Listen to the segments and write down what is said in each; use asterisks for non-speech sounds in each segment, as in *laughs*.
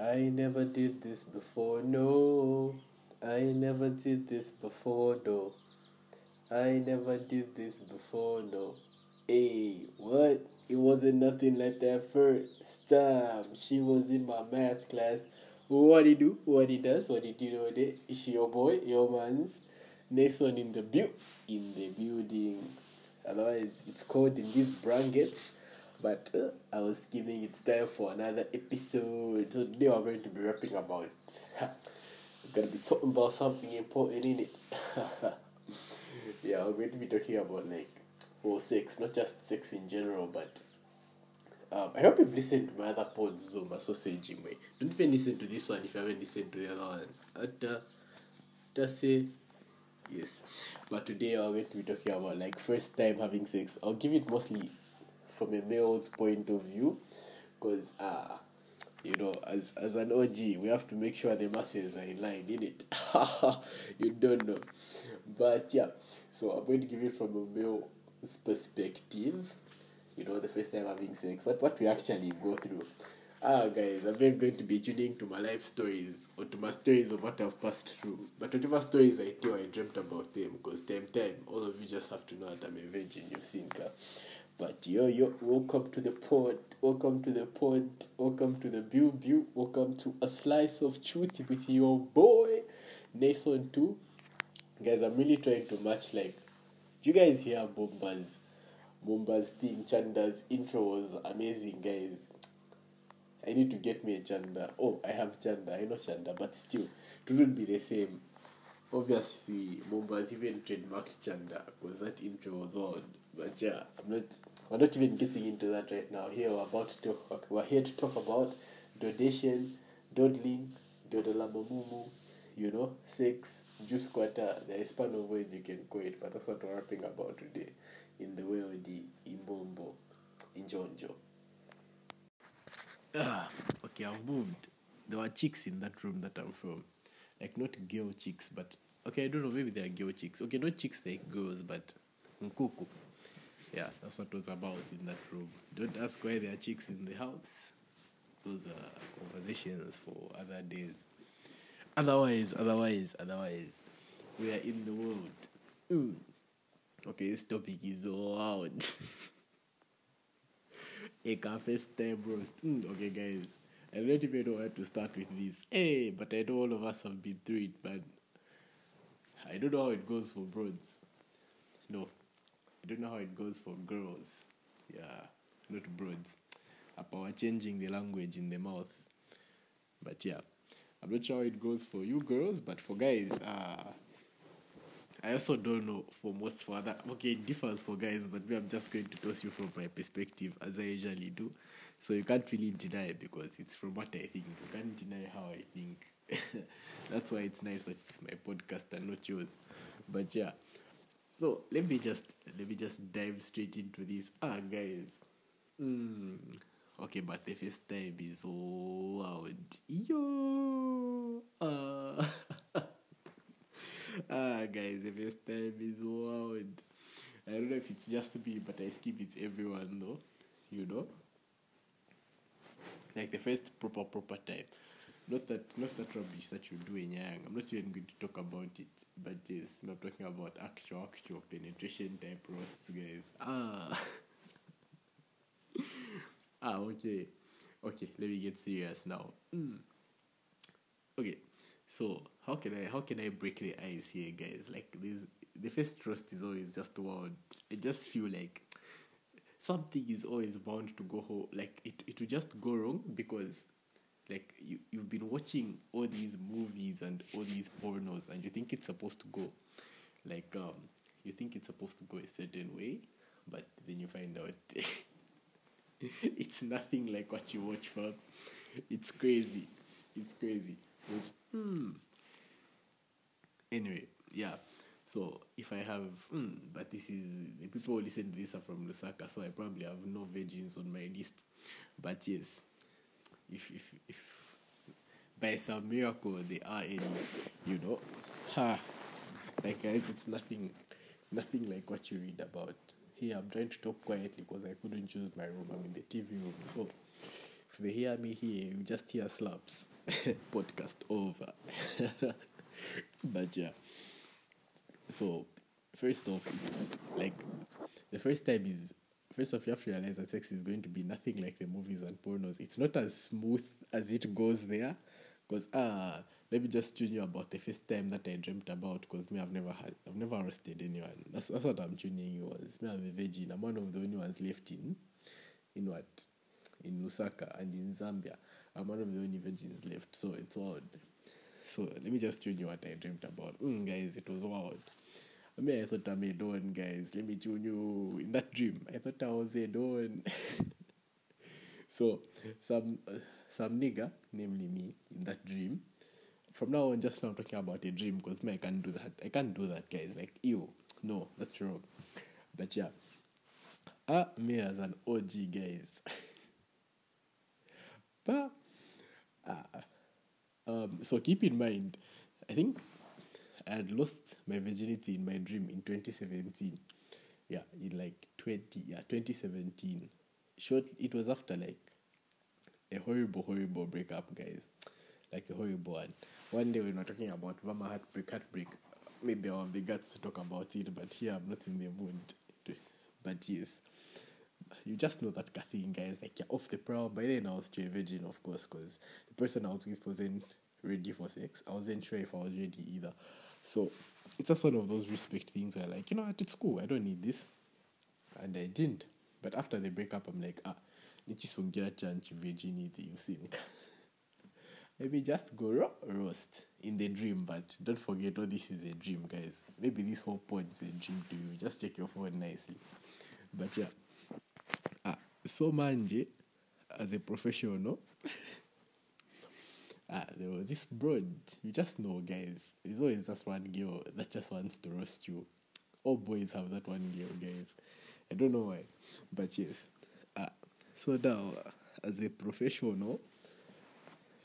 I never did this before, no. I never did this before, no. I never did this before, no. Hey, what? It wasn't nothing like that first time. She was in my math class. What he do? What he does? What he did you know? Is she your boy? Your man's? Next one in the build. In the building. Otherwise, it's called in these brackets. But uh, I was giving it time for another episode. So today we're going to be rapping about. *laughs* we're going to be talking about something important in it. *laughs* yeah, we're going to be talking about like well, sex, not just sex in general, but um, I hope you've listened to my other pods, Zoma Sausage Way. Don't even listen to this one if you haven't listened to the other one. At, uh, just say yes. But today we're going to be talking about like first time having sex. I'll give it mostly from a male's point of view, because uh you know, as as an OG, we have to make sure the masses are in line, in it. *laughs* you don't know, but yeah. So I'm going to give it from a male's perspective. You know, the first time having sex, what what we actually go through. Ah, guys, I'm not going to be tuning to my life stories or to my stories of what I've passed through. But whatever stories I tell, I dreamt about them because time, time, all of you just have to know that I'm a virgin. You've seen, ka. But yo, yo, welcome to the pod. Welcome to the pod. Welcome to the view, view. Welcome to a slice of truth with your boy, Nason 2. Guys, I'm really trying to match like. Do you guys hear Bomba's? Bomba's thing, Chanda's intro was amazing, guys. I need to get me a Chanda. Oh, I have Chanda. I know Chanda, but still, it wouldn't be the same. Obviously, Bomba's even trademarked Chanda because that intro was on. But yeah, I'm not. We're not even getting into that right now. Here we're about to talk. We're here to talk about donation, dawdling, dodolamumu, you know, sex, juice quarter. Is span of ways you can call it, but that's what we're rapping about today in the way of the Imbombo, in Jonjo. Ah, okay, I've moved. There were chicks in that room that I'm from. Like, not girl chicks, but. Okay, I don't know, maybe they are girl chicks. Okay, not chicks like girls, but. Nkuku. Yeah, that's what was about in that room. Don't ask why there are chicks in the house. Those are conversations for other days. Otherwise, otherwise, otherwise, we are in the world. Mm. Okay, this topic is wild. *laughs* a first time roast. Mm, okay, guys, I don't even know where to start with this. Hey, but I know all of us have been through it, but I don't know how it goes for bros. No, I don't know how it goes for girls. Yeah, not broads. About changing the language in the mouth. But yeah, I'm not sure how it goes for you girls, but for guys, uh, I also don't know for most for other. Okay, it differs for guys, but I'm just going to toss you from my perspective as I usually do. So you can't really deny it because it's from what I think. You can't deny how I think. *laughs* That's why it's nice that it's my podcast and not yours. But yeah. So let me just let me just dive straight into this. Ah, guys. Mm. Okay, but the first time is loud. Yo. Ah. *laughs* ah, guys, the first time is loud. I don't know if it's just me, but I skip it everyone though. You know. Like the first proper proper time. Not that not that rubbish that you do in young. I'm not even going to talk about it. But yes, I'm talking about actual actual penetration type roasts, guys. Ah *laughs* Ah okay. Okay, let me get serious now. Mm. Okay. So how can I how can I break the ice here guys? Like this the first roast is always just wild. I just feel like something is always bound to go whole like it it will just go wrong because like you you've been watching all these movies and all these pornos and you think it's supposed to go like um you think it's supposed to go a certain way but then you find out *laughs* it's nothing like what you watch for. It's crazy. It's crazy. It's, hmm. anyway yeah so if I have, mm, but this is the people who listen to this are from Lusaka, so I probably have no virgins on my list. But yes, if if if by some miracle they are any, you know, ha, like guys, it's nothing, nothing like what you read about. Here I'm trying to talk quietly because I couldn't choose my room. I'm in the TV room, so if they hear me here, you just hear slaps. *laughs* Podcast over. *laughs* but yeah. So, first off, like, the first time is, first off, you have to realize that sex is going to be nothing like the movies and pornos. It's not as smooth as it goes there. Because, ah, let me just tune you about the first time that I dreamt about. Because me, I've never had, I've never arrested anyone. That's, that's what I'm tuning you on. Me, I'm a virgin. I'm one of the only ones left in, in what? In Lusaka and in Zambia. I'm one of the only virgins left. So it's odd. So let me just tune you what I dreamt about. Mm, guys, it was wild. I mean, I thought I'm a don, guys. Let me tune you. In that dream, I thought I was a don. *laughs* so, some uh, some nigga, namely me, in that dream. From now on, just now I'm talking about a dream because me, I can't do that. I can't do that, guys. Like, ew. No, that's wrong. But yeah. Ah, me as an OG, guys. *laughs* but, ah, um, so keep in mind, I think I had lost my virginity in my dream in 2017. Yeah, in like 20, yeah, 2017. Short, it was after like a horrible, horrible breakup, guys. Like a horrible one. One day we were talking about Mama heartbreak, heartbreak. Maybe I'll have the guts to talk about it, but here I'm not in the mood. But yes, you just know that thing, guys. Like you're off the prowl. By then I was still a virgin, of course, because the person I was with wasn't ready for sex. I wasn't sure if I was ready either. So it's just one of those respect things where like, you know it's cool. I don't need this. And I didn't. But after the breakup, I'm like, ah, nichisungira chanchi virginity, you think. Maybe *laughs* just go ro- roast in the dream, but don't forget, oh, this is a dream, guys. Maybe this whole pod is a dream to you. Just check your phone nicely. But yeah. So manje, as a professional, *laughs* ah, there was this broad. You just know, guys. There's always just one girl that just wants to roast you. All boys have that one girl, guys. I don't know why, but yes. Ah, so now, as a professional,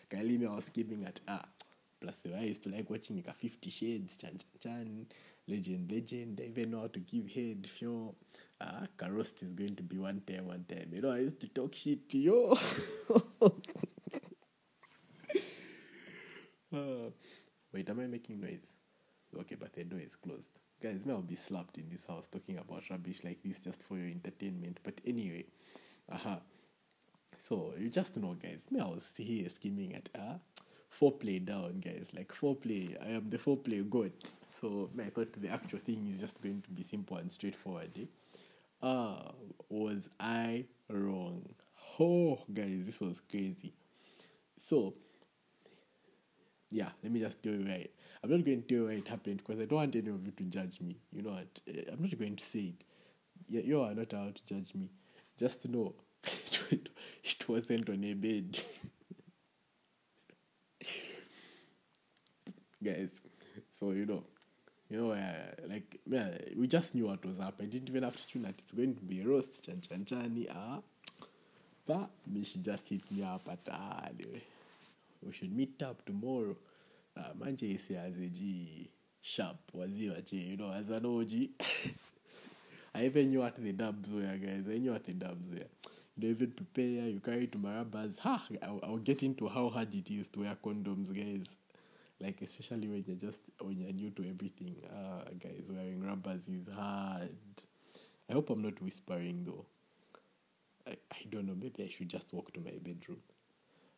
Kalimi, I was keeping at ah. Plus, the way I used to like watching like a Fifty Shades, Chan Chan Chan, Legend, Legend. I even know how to give head. If you ah, Karost is going to be one time, one time. You know, I used to talk shit to you. Uh, *laughs* wait, am I making noise? Okay, but the door is closed. Guys, may I'll be slapped in this house talking about rubbish like this just for your entertainment. But anyway. Uh-huh. So you just know, guys. Me, I was here scheming at ah, uh, foreplay down, guys. Like foreplay, I am the foreplay god. So I thought the actual thing is just going to be simple and straightforward. Eh? Ah, was I wrong? Oh, guys, this was crazy. So yeah, let me just tell you right. I'm not going to tell you why it happened because I don't want any of you to judge me. You know what? Eh, I'm not going to say it. You are not allowed to judge me. Just know *laughs* it wasn't on a bed. *laughs* Guys, so you know, you know, uh, like man, we just knew what was up. I didn't even have to tune that it's going to be a roast, chan chan chani, ah. But me, she just hit me up at ah, anyway we should meet up tomorrow. Uh, manje isi as a G sharp waziwa you know, as an OG. I even knew what the dubs were, guys. I knew what the dubs were. You don't even prepare, you carry to marabas. Ha! I'll, I'll get into how hard it is to wear condoms, guys. Like, especially when you're just, when you're new to everything. Ah, guys, wearing rubbers is hard. I hope I'm not whispering, though. I, I don't know. Maybe I should just walk to my bedroom.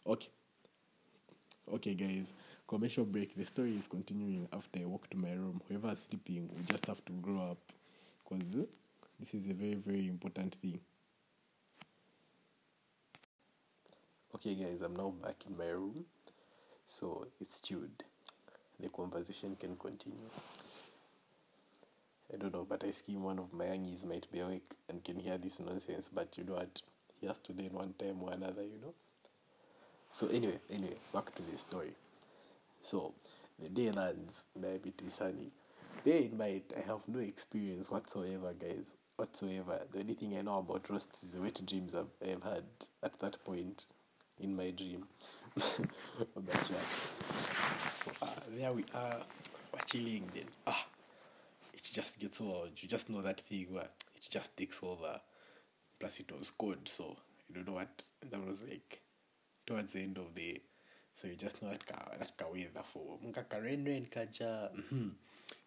Okay. Okay, guys, commercial break. The story is continuing after I walk to my room. Whoever's sleeping, we just have to grow up because this is a very, very important thing. Okay, guys, I'm now back in my room, so it's chilled. The conversation can continue. I don't know, but I scheme one of my youngies might be awake and can hear this nonsense, but you know what? He has to learn one time or another, you know. So anyway, anyway, back to the story. So the day lands, maybe it is sunny. Bear in mind, I have no experience whatsoever, guys. Whatsoever. The only thing I know about roasts is the wet dreams I've, I've had at that point in my dream. *laughs* So uh, there we are. We're chilling then. Ah, it just gets over. You just know that thing where it just takes over. Plus, it was cold, so you don't know what. That was like towards the end of the so you just know that ka that ka weather for mkaka rain rain kaja Mhm.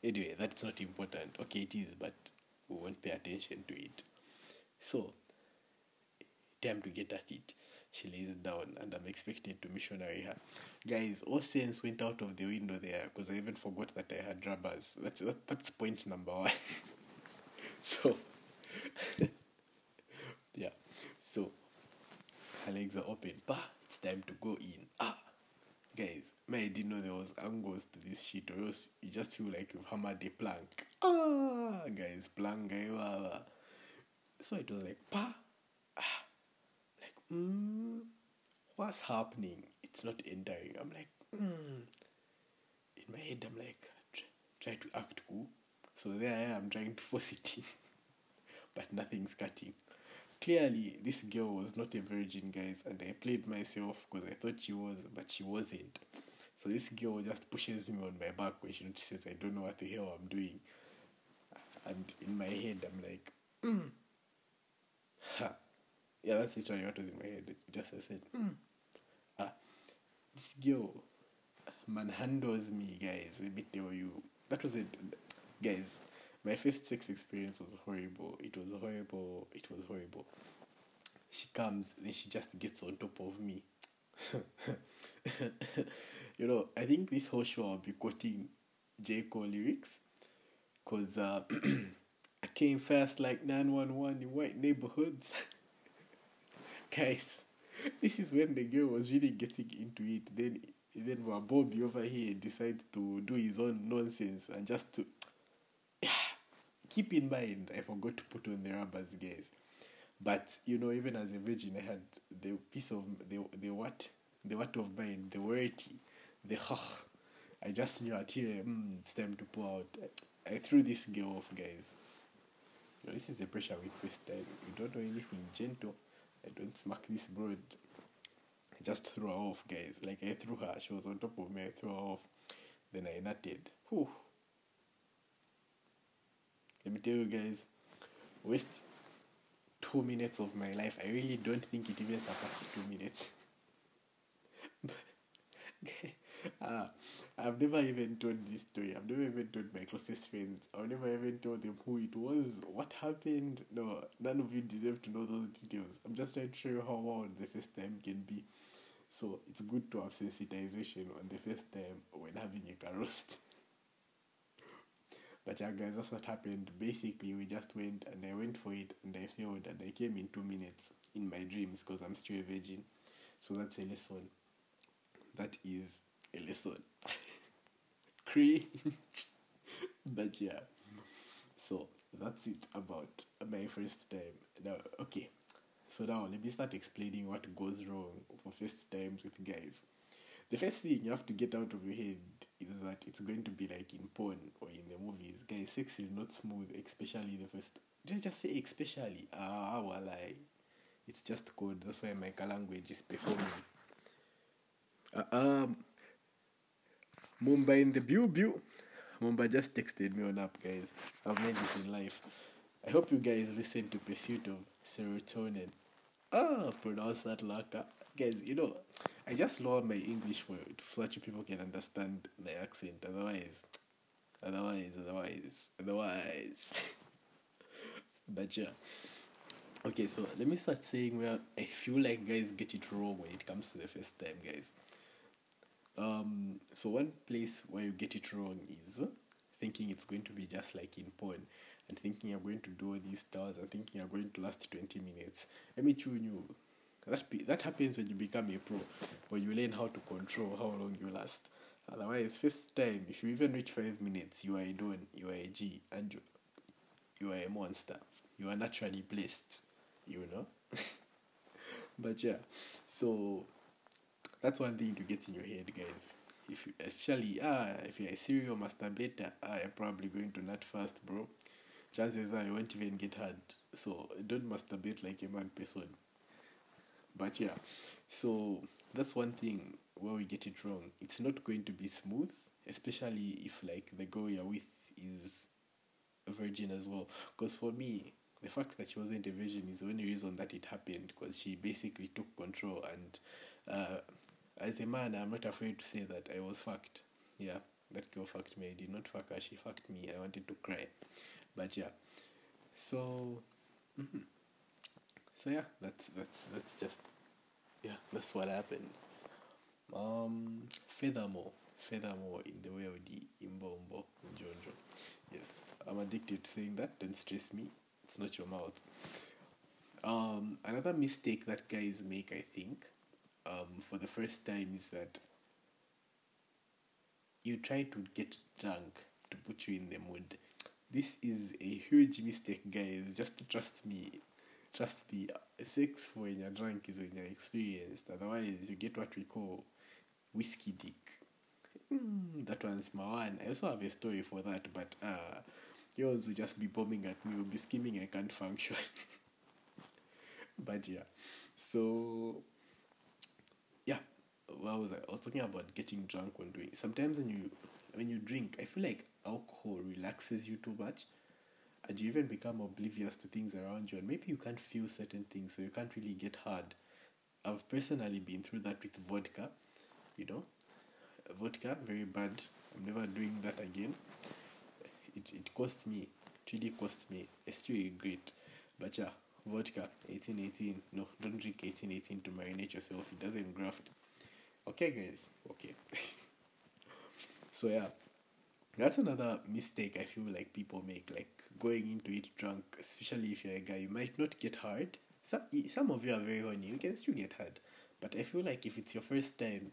anyway that's not important okay it is but we won't pay attention to it so time to get at it she lays down and i'm expecting to missionary her guys all sense went out of the window there because i even forgot that i had rubbers. That's that, that's point number one. *laughs* So *laughs* yeah. So her legs are open. Bah it's time to go in. Ah guys man i didn't know there was angles to this shit or else you just feel like you've hammered a plank. Ah guys plank guy wow. so it was like pa mm, what's happening it's not entering i'm like mm. in my head i'm like tr- try to act cool so there i am trying to *laughs* force it in but nothing's cutting clearly this girl was not a virgin guys and i played myself because i thought she was but she wasn't so this girl just pushes me on my back when she notices i don't know what the hell i'm doing and in my head i'm like mm. ha. Yeah that's literally what was in my head just i said mm. ah this girl manhandles me guys let me tell you that was it. Guys my first sex experience was horrible. It was horrible. It was horrible. She comes and she just gets on top of me. *laughs* You know i think this whole show i'll be quoting j. Cole lyrics because uh, *clears throat* i came fast like 911 in white neighborhoods *laughs* guys this is when the girl was really getting into it then then bobby over here decided to do his own nonsense and just to *sighs* keep in mind I forgot to put on the rubbers, guys. But you know, even as a virgin, I had the piece of the the what the what of mine, the wordy, the hach. I just knew at here, mm, it's time to pull out. I, I threw this girl off, guys. You know, this is the pressure we first time. You don't know anything gentle. I don't smack this broad. I just threw her off, guys. Like I threw her, she was on top of me. I threw her off. Then I nutted. Whew. Let me tell you guys, waste two minutes of my life. I really don't think it even surpassed two minutes. uh, *laughs* I've never even told this story. I've never even told my closest friends. I've never even told them who it was, what happened. No, none of you deserve to know those details. I'm just trying to show you how wild the first time can be. So it's good to have sensitization on the first time when having a car roast. *laughs* But yeah, guys, that's what happened. Basically, we just went and I went for it and I failed and I came in two minutes in my dreams because I'm still a virgin. So that's a lesson. That is a lesson. Cringe. but yeah. So that's it about my first time. Now, okay. So now let me start explaining what goes wrong for first times with guys. The first thing you have to get out of your head is that it's going to be like in porn or in the movies. Guys, sex is not smooth, especially the first. Did I just say especially? Ah, well, I. It's just code. That's why my language is performing. Uh, um, Mumbai in the Bew Bew. Mumbai just texted me on up, guys. I've made it in life. I hope you guys listen to Pursuit of Serotonin. Ah, pronounce that like a guys, you know, I just lower my English for so that people can understand my accent. Otherwise, otherwise, otherwise, otherwise. *laughs* but yeah. Okay, so let me start saying where I feel like guys get it wrong when it comes to the first time, guys. Um, so one place where you get it wrong is thinking it's going to be just like in porn and thinking you're going to do all these stars and thinking you're going to last 20 minutes. Let me tune you. That, be, that happens when you become a pro, when you learn how to control how long you last. Otherwise, first time, if you even reach five minutes, you are a don, you are a G, and you, you are a monster. You are naturally blessed, you know? *laughs* but yeah, so that's one thing to get in your head, guys. If you, especially ah, if you're a serial masturbator, ah, you're probably going to nut fast, bro. Chances are you won't even get hard. So don't masturbate like a man person. But yeah, so that's one thing where we get it wrong. It's not going to be smooth, especially if like the girl you're with is a virgin as well. Because for me, the fact that she wasn't a virgin is the only reason that it happened because she basically took control. And uh, as a man, I'm not afraid to say that I was fucked. Yeah, that girl fucked me. I did not fuck her. She fucked me. I wanted to cry, but yeah. So, mm-hmm. so yeah, that's that's that's just yeah, that's what happened. Um, furthermore, furthermore, in the way of the imbombo jonjo, yes, I'm addicted to saying that. Don't stress me. It's not your mouth. Um, another mistake that guys make, I think, um, for the first time is that you try to get drunk to put you in the mood. This is a huge mistake, guys. Just trust me. Trust me. Sex when you're drunk is when you're experienced. Otherwise, you get what we call whiskey dick. Mm, that one's my one. I also have a story for that, but uh, yours will just be bombing at me. Will be scheming. I can't function. *laughs* but yeah, so what was I? I was talking about getting drunk when doing. Sometimes when you when you drink, I feel like alcohol relaxes you too much, and you even become oblivious to things around you, and maybe you can't feel certain things, so you can't really get hard. I've personally been through that with vodka, you know, vodka very bad. I'm never doing that again. It it cost me, it really cost me. I still regret, but yeah, vodka, eighteen eighteen. No, don't drink eighteen eighteen to marinate yourself. It doesn't graft. Okay, guys. Okay. *laughs* so yeah, that's another mistake I feel like people make, like going into it drunk, especially if you're a guy. You might not get hard. Some some of you are very horny. You can still get hard, but I feel like if it's your first time,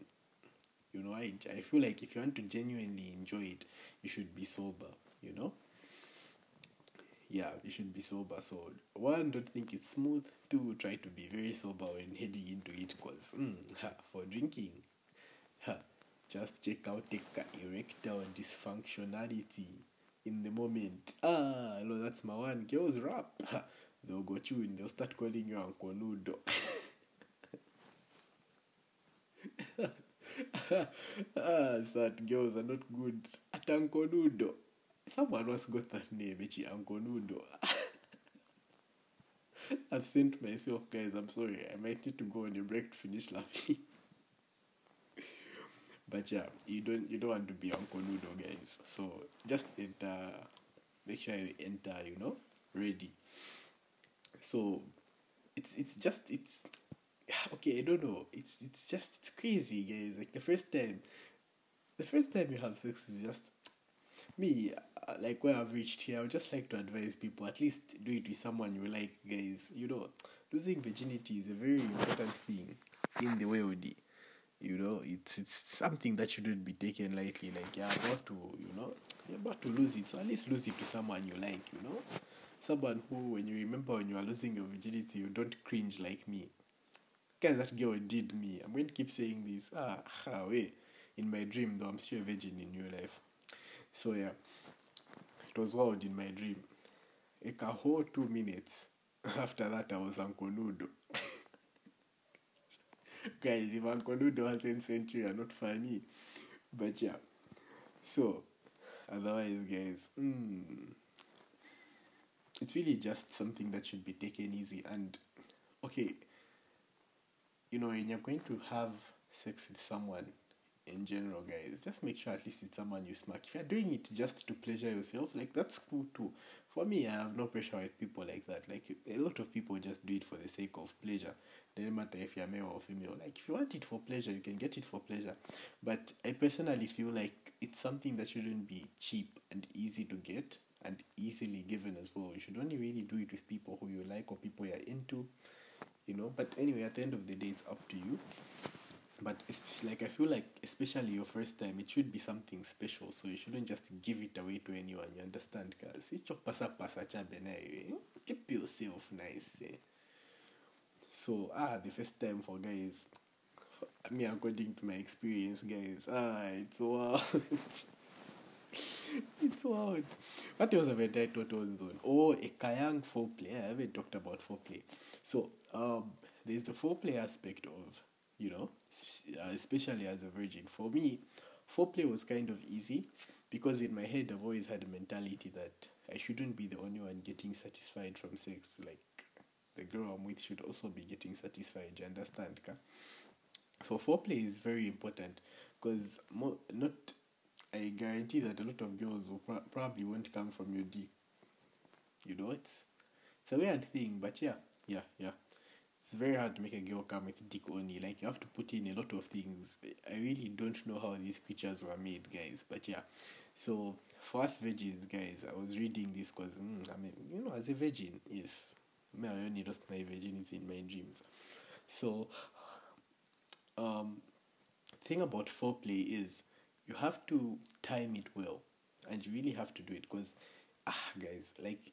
you know, I I feel like if you want to genuinely enjoy it, you should be sober. You know. Yeah, you should be sober. So one, don't think it's smooth. Two, try to be very sober when heading into it, cause mm, for drinking, ha, just check out the erectile dysfunctionality in the moment. Ah, no, that's my one. Girls rap. Ha, they'll go tune. They'll start calling you Uncle Nudo. *laughs* ah, sad girls are not good at Uncle Nudo. Someone once got that name, Echi Uncle Nudo. I've sent myself, guys. I'm sorry. I might need to go on a break to finish laughing. *laughs* but yeah, you don't you don't want to be Uncle Nudo, guys. So just enter. Make sure you enter. You know, ready. So it's it's just it's *sighs* okay. I don't know. It's it's just it's crazy, guys. Like the first time, the first time you have sex is just me, like where I've reached here, I would just like to advise people at least do it with someone you like, guys. You know, losing virginity is a very important thing in the world. You know, it's it's something that shouldn't be taken lightly. Like you're about to, you know, you're about to lose it, so at least lose it to someone you like. You know, someone who, when you remember when you are losing your virginity, you don't cringe like me. Guys, that girl did me. I'm going to keep saying this. Ah, ah wait. In my dream, though, I'm still a virgin in real life. So yeah, it was wild in my dream. Like a whole two minutes *laughs* after that, I was Uncle Nudo. *laughs* Guys, if Uncle Nudo hasn't sent you, you're not funny. But yeah, so otherwise, guys, mm, it's really just something that should be taken easy. And okay, you know, when you're going to have sex with someone, in general, guys, just make sure at least it's someone you smack. If you're doing it just to pleasure yourself, like that's cool too. For me, I have no pressure with people like that. Like a lot of people just do it for the sake of pleasure. Doesn't matter if you're male or female. Like if you want it for pleasure, you can get it for pleasure. But I personally feel like it's something that shouldn't be cheap and easy to get and easily given as well. You should only really do it with people who you like or people you're into. You know, but anyway, at the end of the day, it's up to you but like I feel like especially your first time, it should be something special. So you shouldn't just give it away to anyone. You understand? Cause pasa pasa keep yourself nice. Eh? So ah, the first time for guys, for me according to my experience, guys, ah, it's wild. *laughs* it's wild. What else have I done total zone? Oh, a kayang foreplay. I haven't talked about foreplay. So um, there's the foreplay aspect of you know, uh, especially as a virgin. For me, foreplay was kind of easy because in my head I've always had a mentality that I shouldn't be the only one getting satisfied from sex. Like the girl I'm with should also be getting satisfied. You understand? Ka? So foreplay is very important because mo- not. I guarantee that a lot of girls will pro- probably won't come from your dick. You know, it's it's a weird thing, but yeah, yeah, yeah. It's very hard to make a girl come with dick only. Like you have to put in a lot of things. I really don't know how these creatures were made, guys. But yeah, so for us virgins, guys, I was reading this because mm, I mean, you know, as a virgin, yes, I only lost my virginity in my dreams. So, um, thing about foreplay is you have to time it well, and you really have to do it because, ah, guys, like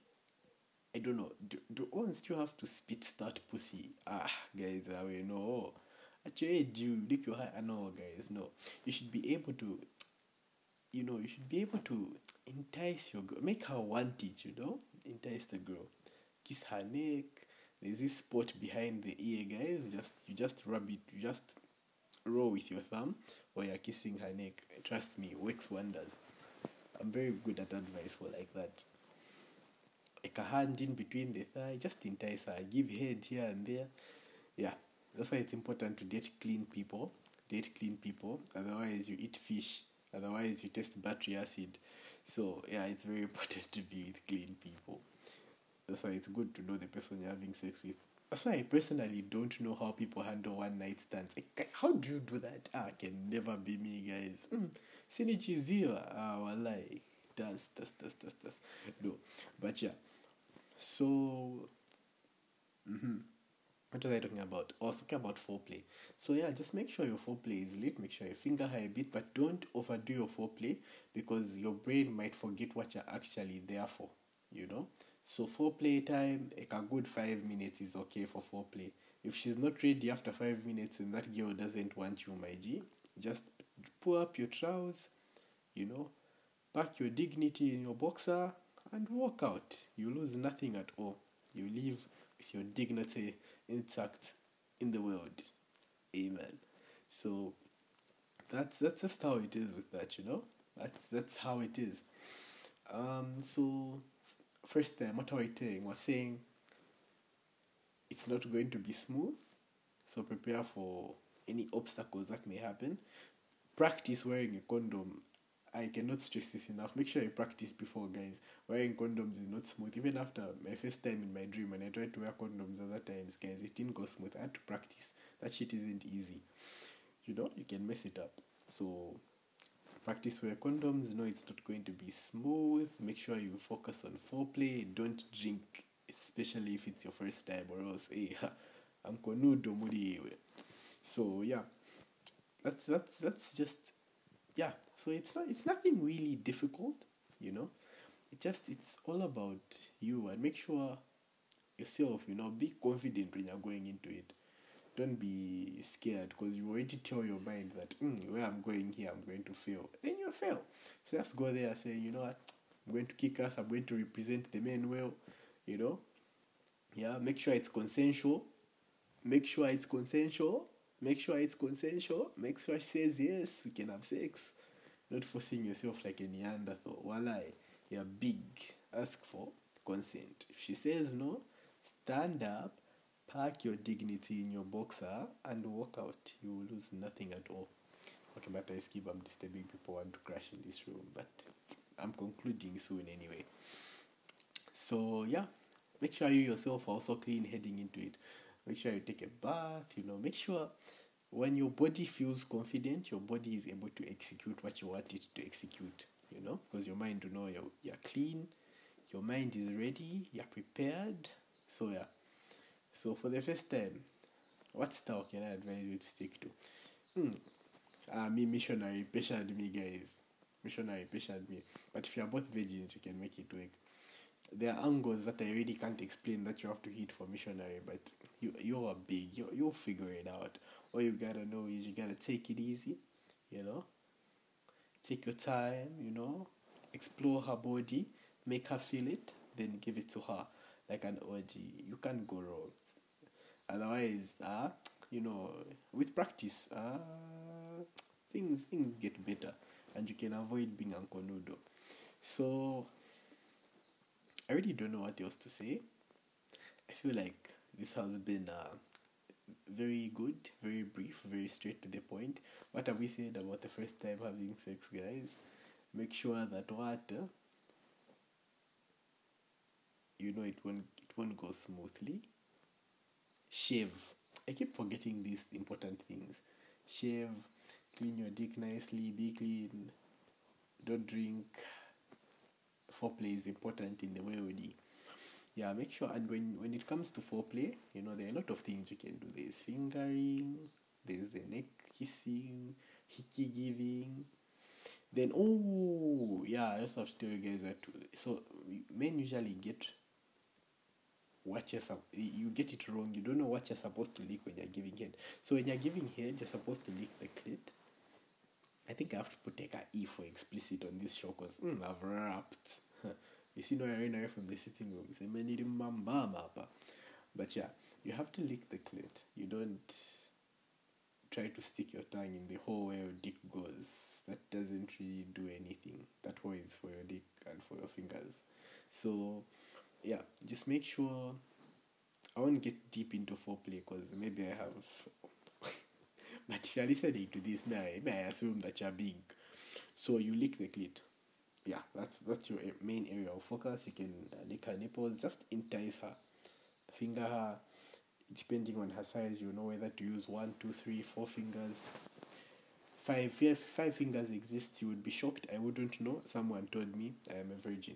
I don't know. Do, do once you have to spit start pussy? Ah, guys, I will know. Actually, do lick your heart? No, guys, no. You should be able to, you know, you should be able to entice your girl, make her want it. You know, entice the girl, kiss her neck. There's this spot behind the ear, guys. Just you just rub it. You just roll with your thumb while you're kissing her neck. Trust me, works wonders. I'm very good at advice for like that like a hand in between the thigh, just in entice her, give head here and there. Yeah, that's why it's important to date clean people. Date clean people, otherwise you eat fish, otherwise you test battery acid. So yeah, it's very *laughs* important to be with clean people. That's why it's good to know the person you're having sex with. That's why I personally don't know how people handle one night stands. Like, guys, how do you do that? Ah, can never be me, guys. Mm, zero. Ah, walai. Does, does, does, does, does. No. But yeah. So, mm-hmm. what was I talking about? I was talking about foreplay. So yeah, just make sure your foreplay is lit. Make sure you finger high a bit, but don't overdo your foreplay because your brain might forget what you're actually there for. You know. So foreplay time, like a good five minutes is okay for foreplay. If she's not ready after five minutes and that girl doesn't want you, my G, just pull up your trousers, you know, pack your dignity in your boxer, and walk out. You lose nothing at all. You live with your dignity intact in the world. Amen. So that's that's just how it is with that, you know. That's that's how it is. Um. So first time, what are we saying? We're saying it's not going to be smooth. So prepare for any obstacles that may happen. Practice wearing a condom I cannot stress this enough. Make sure you practice before, guys. Wearing condoms is not smooth. Even after my first time in my dream, when I tried to wear condoms other times, guys, it didn't go smooth. I had to practice. That shit isn't easy. You know, you can mess it up. So, practice wear condoms. No, it's not going to be smooth. Make sure you focus on foreplay. Don't drink, especially if it's your first time, or else, eh, hey, I'm konudo. So, yeah. That's, that's, that's just yeah so it's not it's nothing really difficult you know just it's all about you. And make sure yourself you know be confident when you're going into it. Don't be scared because you already tell your mind that mm, where i'm going here i'm going to fail. Then you'll fail. So just go there and say you know what? I'm going to kick ass. I'm going to represent the men well you know? Yeah make sure it's consensual. Make sure it's consensual. Make sure it's consensual. Make sure she says yes, we can have sex. Not forcing yourself like a Neanderthal. Walai, you're big. Ask for consent. If she says no, stand up, pack your dignity in your boxer, and walk out. You will lose nothing at all. Okay, but I skip. I'm disturbing people want to crash in this room, but I'm concluding soon anyway. So yeah, make sure you yourself are also clean heading into it make sure you take a bath you know make sure when your body feels confident your body is able to execute what you want it to execute you know because your mind you know you're, you're clean your mind is ready you're prepared so yeah so for the first time what style can i advise you to stick to hmm. uh, me missionary patient me guys missionary patient me but if you're both virgins you can make it work there are angles that I really can't explain that you have to hit for missionary, but you you are big. You you'll figure it out. All you gotta know is you gotta take it easy, you know. Take your time, you know. Explore her body, make her feel it, then give it to her like an OG. You can't go wrong. Otherwise, ah, uh, you know, with practice, ah, uh, things things get better, and you can avoid being Uncle Nudo. So I really don't know what else to say. I feel like this has been uh, very good, very brief, very straight to the point. What have we said about the first time having sex, guys? Make sure that what uh, you know it won't it won't go smoothly. Shave. I keep forgetting these important things. Shave, clean your dick nicely, be clean, don't drink. Foreplay is important in the way we yeah make sure and when when it comes to foreplay you know there are a lot of things you can do. There's fingering there's the neck kissing hickey giving. Then oh yeah i also have to tell you guys what to, so men usually get what you're you get it wrong. You don't know what you're supposed to lick when you're giving head so when you're giving head you're supposed to lick the clit. I think i have to put like a e for explicit on this show because mm, i've rapped *laughs* you see no ran away from the sitting room but yeah you have to lick the clit. You don't try to stick your tongue in the hole where your dick goes. That doesn't really do anything. That hole is for your dick and for your fingers. So yeah just make sure i won't get deep into foreplay because maybe i have *laughs* but if you're listening to this may I, may I assume that you're big? So you lick the clit yeah, that's that's your main area of focus. You can uh, lick her nipples, just entice her, finger her. Depending on her size, you know whether to use one, two, three, four fingers. Five, if five fingers exist. You would be shocked. I wouldn't know. Someone told me I am a virgin.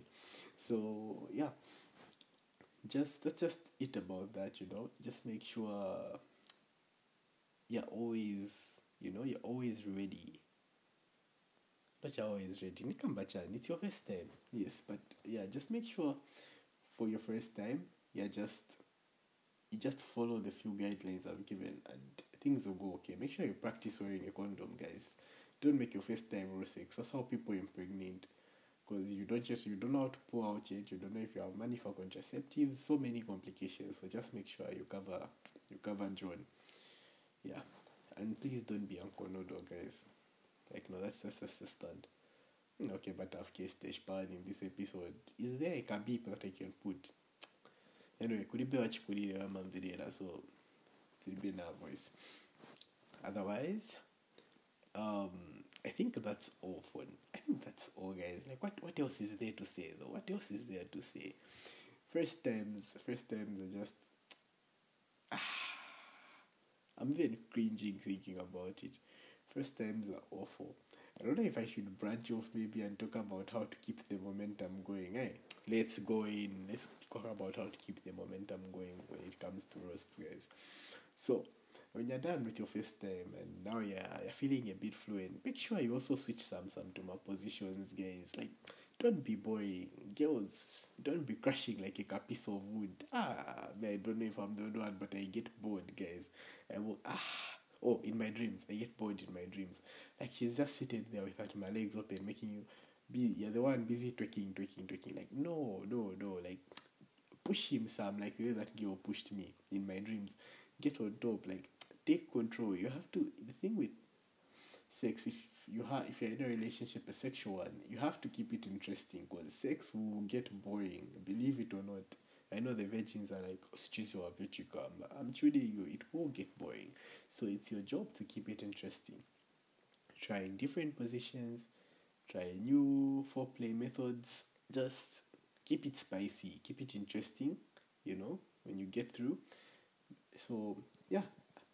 So yeah, just that's just it about that. You know, just make sure you're always, you know, you're always ready but you're always ready. Nikambachan, it's your first time. Yes, but yeah, just make sure for your first time, yeah, just you just follow the few guidelines I've given and things will go okay. Make sure you practice wearing a condom, guys. Don't make your first time raw sex. That's how people impregnate. Because you don't just you don't know how to pull out yet, you don't know if you have money for contraceptives, so many complications. So just make sure you cover you cover John. Yeah. And please don't be Uncle guys. Like, no, that's just stand. Hmm, okay, but I've kissed Deshpan in this episode. Is there a beep that I can put? Anyway, could it be what could it be so in our voice. Otherwise, um, I think that's all for I think that's all guys. Like what what else is there to say though? What else is there to say? First times first times are just ah, *sighs* I'm even cringing thinking about it. First times are awful. I don't know if I should branch off maybe and talk about how to keep the momentum going. Hey, let's go in. Let's talk about how to keep the momentum going when it comes to roast, guys. So, when you're done with your first time and now you're, you're feeling a bit fluent, make sure you also switch some some to my positions, guys. Like, don't be boring. Girls, don't be crushing like a piece of wood. Ah, man, I don't know if I'm the one, but I get bored, guys. I will, ah Oh, in my dreams, I get bored in my dreams. Like she's just sitting there with her, my legs open, making you be you're the one busy twerking, twerking, twerking. Like no, no, no. Like push him some, like the way that girl pushed me in my dreams. Get on top, like take control. You have to. The thing with sex, if you have, if you're in a relationship, a sexual one, you have to keep it interesting because sex will get boring. Believe it or not. I know the virgins are like, schizo or vegicam. I'm telling you, it will get boring. So it's your job to keep it interesting. Trying different positions, try new foreplay methods. Just keep it spicy, keep it interesting, you know, when you get through. So, yeah,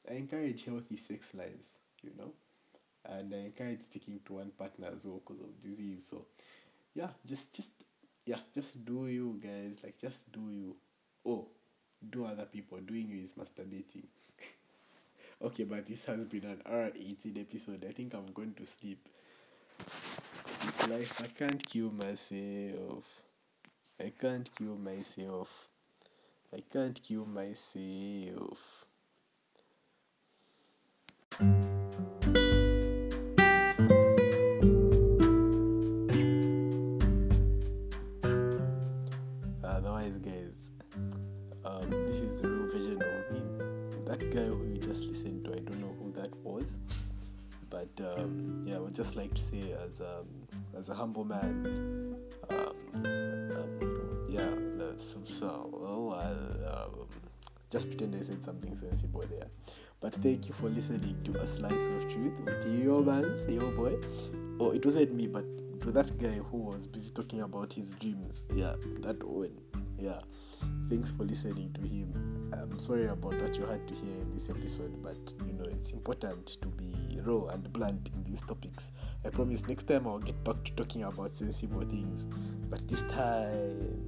I encourage healthy sex lives, you know, and I encourage sticking to one partner as well because of disease. So, yeah, just just yeah, just do you guys. Like just do you. Oh, do other people. Doing you is masturbating. *laughs* okay, but this has been an R eighteen episode. I think I'm going to sleep. It's like I can't kill myself. I can't kill myself. I can't kill myself. Would just like to say, as um, as a humble man, um, um, yeah, so well, I'll um, just pretend I said something sensible there. But thank you for listening to A Slice of Truth with your man, say your boy. Oh, it wasn't me, but to that guy who was busy talking about his dreams. Yeah, that one. Yeah. Thanks for listening to him. I'm sorry about what you had to hear in this episode, but you know, it's important to be raw and blunt in these topics. I promise next time I'll get back to talking about sensible things, but this time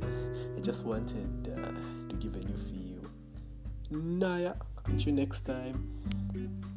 I just wanted uh, to give a new feel. Naya, until next time.